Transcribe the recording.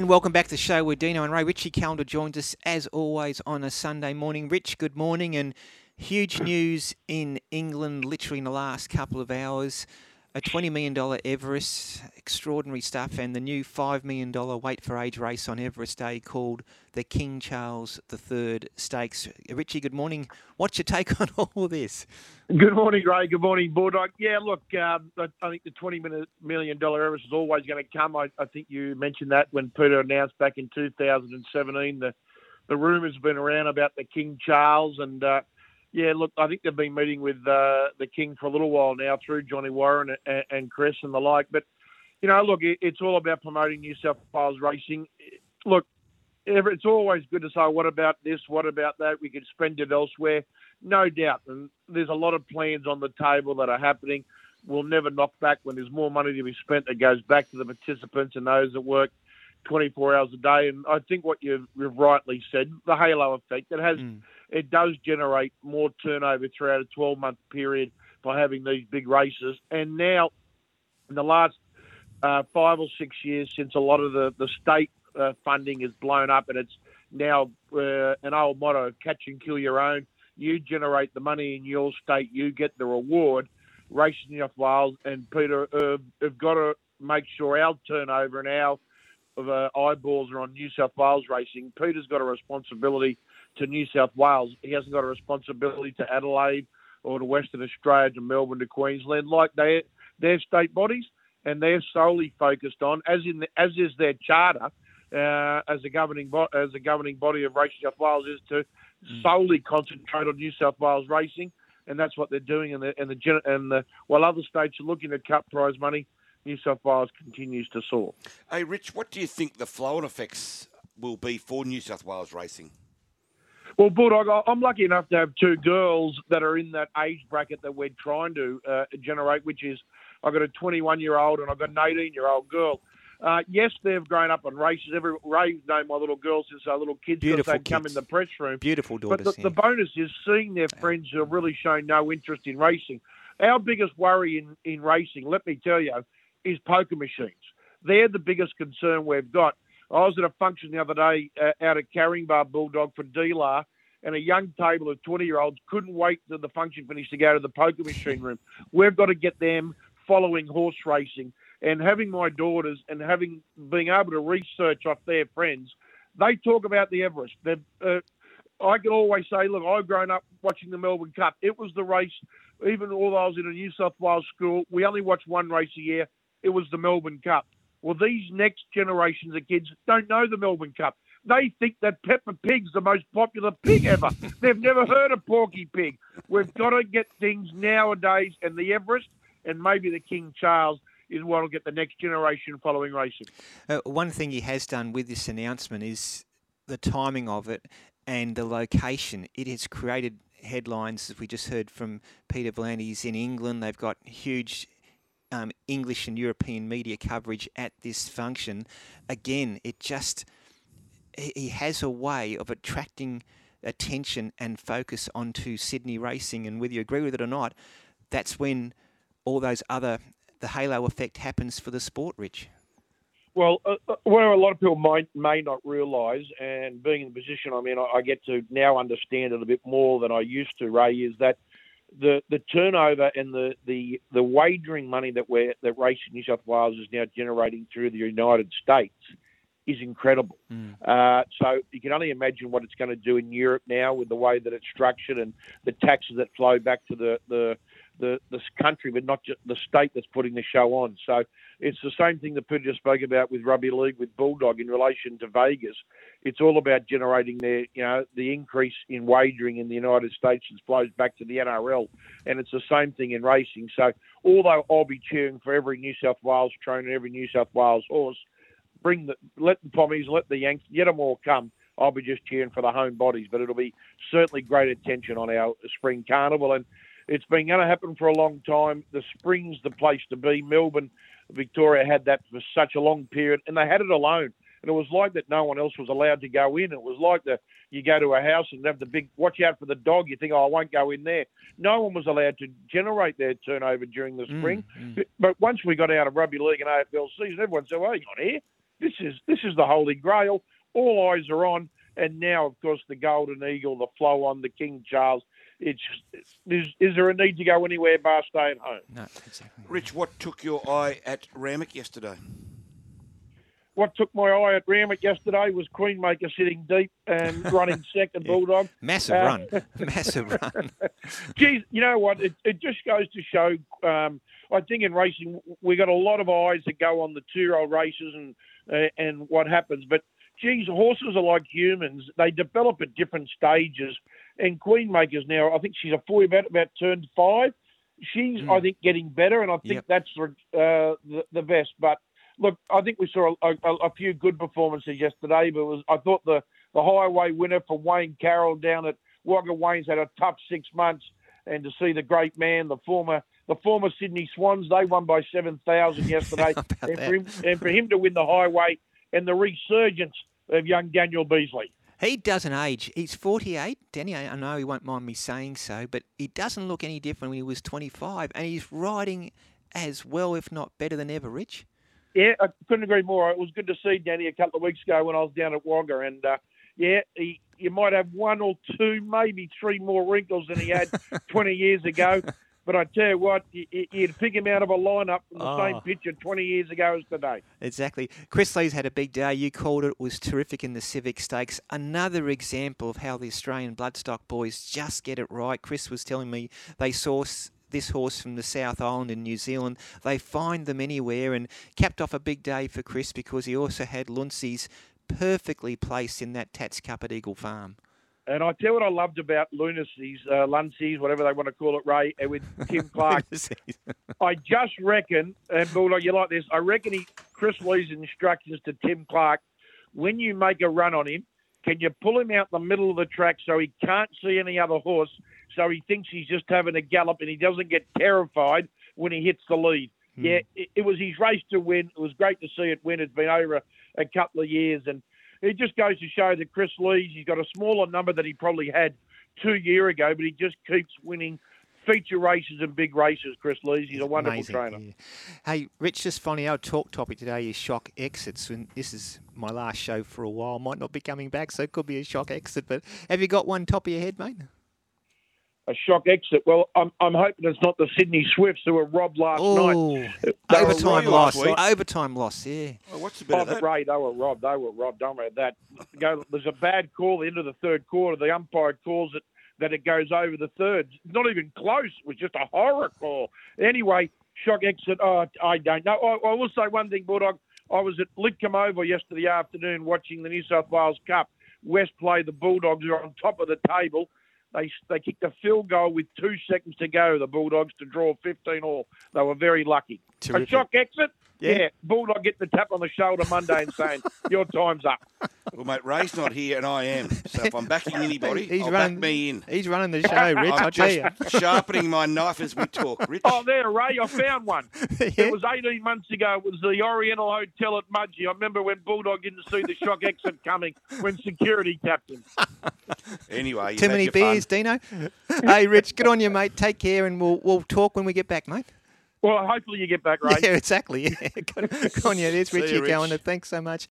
And welcome back to the show with Dino and Ray. Richie Callander joins us as always on a Sunday morning. Rich, good morning. And huge news in England literally in the last couple of hours a $20 million Everest, extraordinary stuff, and the new $5 million weight for age race on Everest Day called the King Charles III Stakes. Richie, good morning. What's your take on all this? Good morning, Ray. Good morning, Bulldog. Yeah, look, um, I think the $20 million Everest is always going to come. I, I, think you mentioned that when Peter announced back in 2017 the, the rumours have been around about the King Charles and. Uh, yeah, look, I think they've been meeting with uh, the King for a little while now through Johnny Warren and, and Chris and the like. But, you know, look, it, it's all about promoting New South Wales racing. Look, it's always good to say, what about this? What about that? We could spend it elsewhere. No doubt. And there's a lot of plans on the table that are happening. We'll never knock back when there's more money to be spent that goes back to the participants and those that work 24 hours a day. And I think what you've, you've rightly said, the halo effect, it has. Mm it does generate more turnover throughout a 12 month period by having these big races. And now, in the last uh, five or six years, since a lot of the, the state uh, funding is blown up and it's now uh, an old motto catch and kill your own, you generate the money in your state, you get the reward. Racing New South Wales and Peter uh, have got to make sure our turnover and our of uh, eyeballs are on New South Wales racing. Peter's got a responsibility to New South Wales. He hasn't got a responsibility to Adelaide or to Western Australia, to Melbourne, to Queensland, like they their state bodies, and they're solely focused on, as in the, as is their charter, uh, as a governing bo- as a governing body of Racing South Wales, is to mm. solely concentrate on New South Wales racing, and that's what they're doing. And the and the and the while other states are looking at cut prize money, New South Wales continues to soar. Hey, Rich, what do you think the flow and effects will be for New South Wales racing? Well, Bulldog, I'm lucky enough to have two girls that are in that age bracket that we're trying to uh, generate, which is I've got a 21 year old and I've got an 18 year old girl. Uh, yes, they've grown up on races. Every Ray's known my little girls since they're little kids Beautiful they kids. come in the press room. Beautiful daughters. But the, the bonus is seeing their friends who have really shown no interest in racing. Our biggest worry in, in racing, let me tell you, is poker machines. They're the biggest concern we've got. I was at a function the other day uh, out at Caringbah Bulldog for Dealer, and a young table of 20 year olds couldn't wait till the function finished to go to the poker machine room. We've got to get them following horse racing and having my daughters and having being able to research off their friends. They talk about the Everest. Uh, I can always say, look, I've grown up watching the Melbourne Cup. It was the race, even although I was in a New South Wales school, we only watched one race a year. It was the Melbourne Cup. Well, these next generations of kids don't know the Melbourne Cup. They think that Peppa Pig's the most popular pig ever. They've never heard of Porky Pig. We've got to get things nowadays, and the Everest and maybe the King Charles is what will get the next generation following racing. Uh, one thing he has done with this announcement is the timing of it and the location. It has created headlines, as we just heard from Peter V'landys in England. They've got huge um, English and European media coverage at this function. Again, it just he has a way of attracting attention and focus onto Sydney racing. And whether you agree with it or not, that's when all those other the halo effect happens for the sport, Rich. Well, uh, uh where a lot of people might may not realise, and being in the position I'm in, I, I get to now understand it a bit more than I used to. Ray is that the the turnover and the, the, the wagering money that we're that Racing New South Wales is now generating through the United States is incredible. Mm. Uh, so you can only imagine what it's going to do in Europe now with the way that it's structured and the taxes that flow back to the the the, this country, but not just the state that's putting the show on. So it's the same thing that Peter just spoke about with rugby league with Bulldog in relation to Vegas. It's all about generating their, you know, the increase in wagering in the United States that flows back to the NRL, and it's the same thing in racing. So although I'll be cheering for every New South Wales trainer, every New South Wales horse, bring the let the Pommies, let the Yanks, get them all come. I'll be just cheering for the home bodies, but it'll be certainly great attention on our spring carnival, and it's been going to happen for a long time. The spring's the place to be. Melbourne, Victoria had that for such a long period, and they had it alone. And it was like that no one else was allowed to go in. It was like that you go to a house and have the big watch out for the dog. You think, oh, I won't go in there. No one was allowed to generate their turnover during the mm, spring. Mm, mm. But once we got out of rugby league and AFL season, everyone said, well, hang on here this is this is the holy grail. All eyes are on, and now of course the Golden Eagle, the flow on, the King Charles. It's, it's is, is there a need to go anywhere bar staying home? No, exactly. Rich, what took your eye at Randwick yesterday? What took my eye at Randwick yesterday was Queenmaker sitting deep and running second Yeah. Bulldog. Massive Uh, run. Massive run. Geez, you know what? It, it just goes to show. Um, I think in racing, we got a lot of eyes that go on the two-year-old races and uh, and what happens. But geez, horses are like humans; they develop at different stages. And Queenmakers now, I think she's a four about about turned five. She's, Mm. I think, getting better, and I think Yep. that's uh, the, the best. But look, I think we saw a, a, a few good performances yesterday. But it was I thought the the highway winner for Wayne Carroll down at Wagga Wayne's had a tough six months, and to see the great man, the former the former Sydney Swans, they won by seven thousand yesterday, and for, him, and for him to win the highway and the resurgence of young Daniel Beasley. He doesn't age. He's 48. Danny, I I know he won't mind me saying so, but he doesn't look any different when he was 25, and he's riding as well, if not better than ever, Rich. Yeah, I couldn't agree more. It was good to see Danny a couple of weeks ago when I was down at Wagga, and uh, yeah, he, you might have one or two, maybe three more wrinkles than he had 20 years ago. But I tell you what, you, you- you'd pick him out of a lineup from the Oh. same picture 20 years ago as today. Exactly. Chris Lee's had a big day. You called it. was terrific in the Civic Stakes. Another example of how the Australian Bloodstock boys just get it right. Chris was telling me they source this horse from the South Island in New Zealand. They find them anywhere and capped off a big day for Chris because he also had Luncey's perfectly placed in that Tatts Cup at Eagle Farm. And I tell you what I loved about Lunacy's, uh, whatever they want to call it, Ray, and with Tim Clark. I just reckon, and Bulldog, you like this, I reckon he, Chris Lee's instructions to Tim Clark, when you make a run on him, can you pull him out the middle of the track so he can't see any other horse, so he thinks he's just having a gallop and he doesn't get terrified when he hits the lead? Hmm. Yeah, it, it was his race to win. It was great to see it win. It's been over a, a couple of years, and it just goes to show that Chris Lee's, he's got a smaller number than he probably had two year ago, but he just keeps winning feature races and big races, Chris Lees. He's a wonderful Amazing, trainer. yeah. Hey, Rich, just funny, our talk topic today is shock exits. And this is my last show for a while. Might not be coming back, so it could be a shock exit. But have you got one top of your head, mate? A shock exit. Well, I'm, I'm hoping it's not the Sydney Swifts who were robbed last night. Oh, They overtime loss. Overtime loss, yeah. Well, what's the bit Oh, of but that? Ray, they were robbed. They were robbed. Don't worry about that. Go, there's a bad call at the end of the third quarter. The umpire calls it that it goes over the third. It's not even close. It was just a horror call. Anyway, shock exit. Oh, I don't know. I, I will say one thing, Bulldog. I was at Lidcombe Oval yesterday afternoon watching the New South Wales Cup. West play the Bulldogs are on top of the table. They they kicked a field goal with two seconds to go. The Bulldogs to draw 15 all. They were very lucky. Terrific. A shock exit. Yeah. Yeah. Bulldog get the tap on the shoulder Monday and saying your time's up. Well, mate, Ray's not here and I am. So if I'm backing anybody, He's I'll running- back me in. He's running the show, Rich. I'm I'll just sharpening my knife as we talk. Rich, Oh, there, Ray, I found one. Yeah. It was 18 months ago. It was the Oriental Hotel at Mudgee. I remember when Bulldog didn't see the shock exit coming when security tapped him. Anyway, Too many beers, fun. Dino. hey, Rich, good on you, mate. Take care, and we'll we'll talk when we get back, mate. Well, hopefully you get back, right? Yeah, exactly. Yeah. Good, good on you. There's See you, Richie Rich. Callander. Thanks so much.